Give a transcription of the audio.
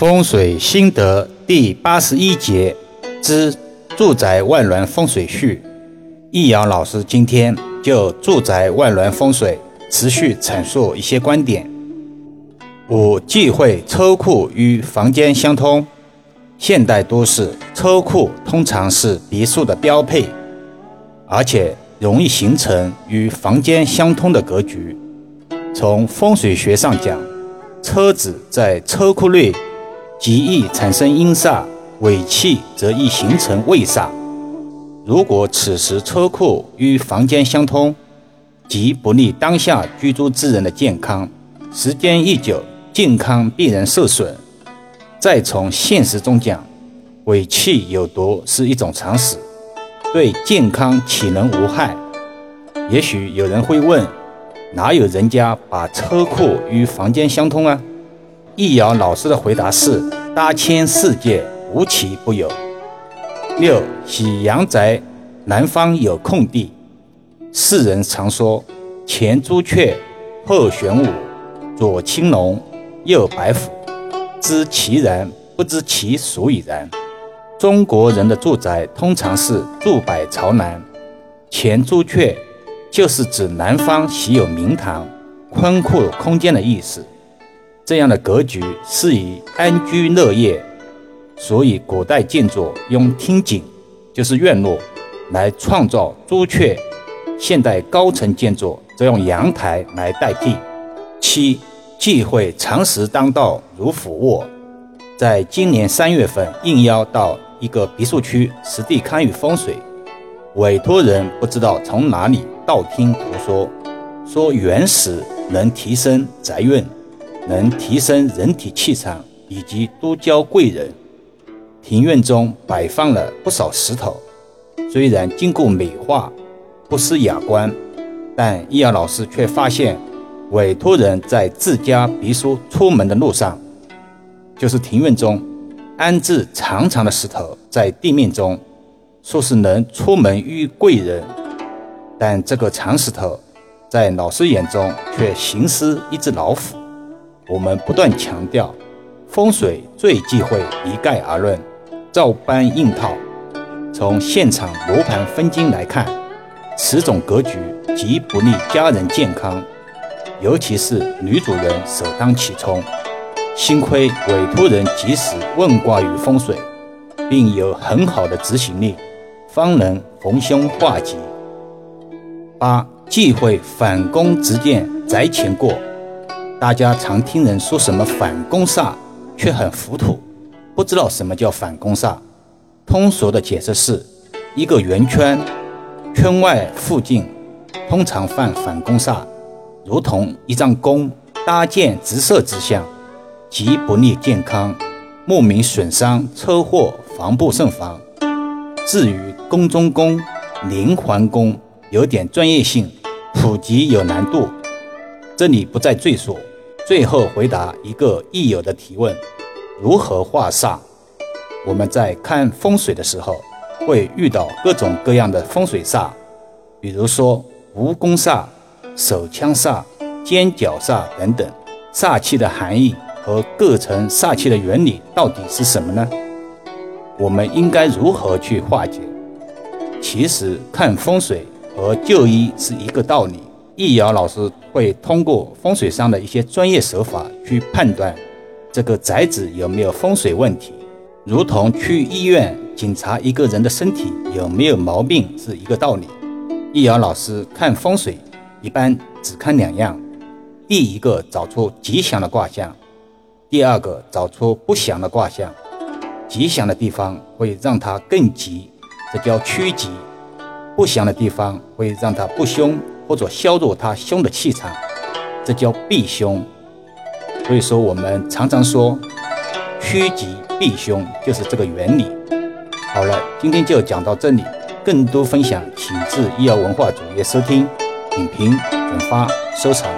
风水心得第八十一节之住宅外轮风水序。易阳老师今天就住宅外轮风水持续阐述一些观点。五忌讳车库与房间相通。现代都市车库通常是别墅的标配，而且容易形成与房间相通的格局。从风水学上讲，车子在车库内。极易产生阴煞，尾气则易形成胃煞。如果此时车库与房间相通，即不利当下居住之人的健康。时间一久，健康必然受损。再从现实中讲，尾气有毒是一种常识，对健康岂能无害？也许有人会问：哪有人家把车库与房间相通啊？易遥老师的回答是：大千世界无奇不有。六喜阳宅南方有空地，世人常说前朱雀，后玄武，左青龙，右白虎，知其然，不知其所以然。中国人的住宅通常是坐北朝南，前朱雀就是指南方喜有明堂、宽阔空间的意思。这样的格局适宜安居乐业，所以古代建筑用厅井，就是院落，来创造朱雀；现代高层建筑则用阳台来代替。七忌讳长时当道如俯卧。在今年三月份应邀到一个别墅区实地参与风水，委托人不知道从哪里道听途说，说原石能提升宅运。能提升人体气场以及多交贵人。庭院中摆放了不少石头，虽然经过美化，不失雅观，但易遥老师却发现，委托人在自家别墅出门的路上，就是庭院中，安置长长的石头在地面中，说是能出门遇贵人。但这个长石头，在老师眼中却形似一只老虎。我们不断强调，风水最忌讳一概而论，照搬硬套。从现场罗盘分金来看，此种格局极不利家人健康，尤其是女主人首当其冲。幸亏委托人及时问卦与风水，并有很好的执行力，方能逢凶化吉。八忌讳反攻直谏宅前过。大家常听人说什么反攻煞，却很糊涂，不知道什么叫反攻煞。通俗的解释是，一个圆圈，圈外附近通常犯反攻煞，如同一张弓搭箭直射之象，极不利健康，莫名损伤、车祸，防不胜防。至于宫中宫、连环宫，有点专业性，普及有难度，这里不再赘述。最后回答一个易友的提问：如何化煞？我们在看风水的时候，会遇到各种各样的风水煞，比如说蜈蚣煞、手枪煞、尖角煞等等。煞气的含义和构成煞气的原理到底是什么呢？我们应该如何去化解？其实看风水和就医是一个道理。易遥老师会通过风水上的一些专业手法去判断这个宅子有没有风水问题，如同去医院检查一个人的身体有没有毛病是一个道理。易遥老师看风水一般只看两样：第一个找出吉祥的卦象，第二个找出不祥的卦象。吉祥的地方会让它更吉，这叫趋吉；不祥的地方会让它不凶。或者削弱他凶的气场，这叫避凶。所以说，我们常常说趋吉避凶，就是这个原理。好了，今天就讲到这里。更多分享，请至医药文化主页收听、点评、转发、收藏。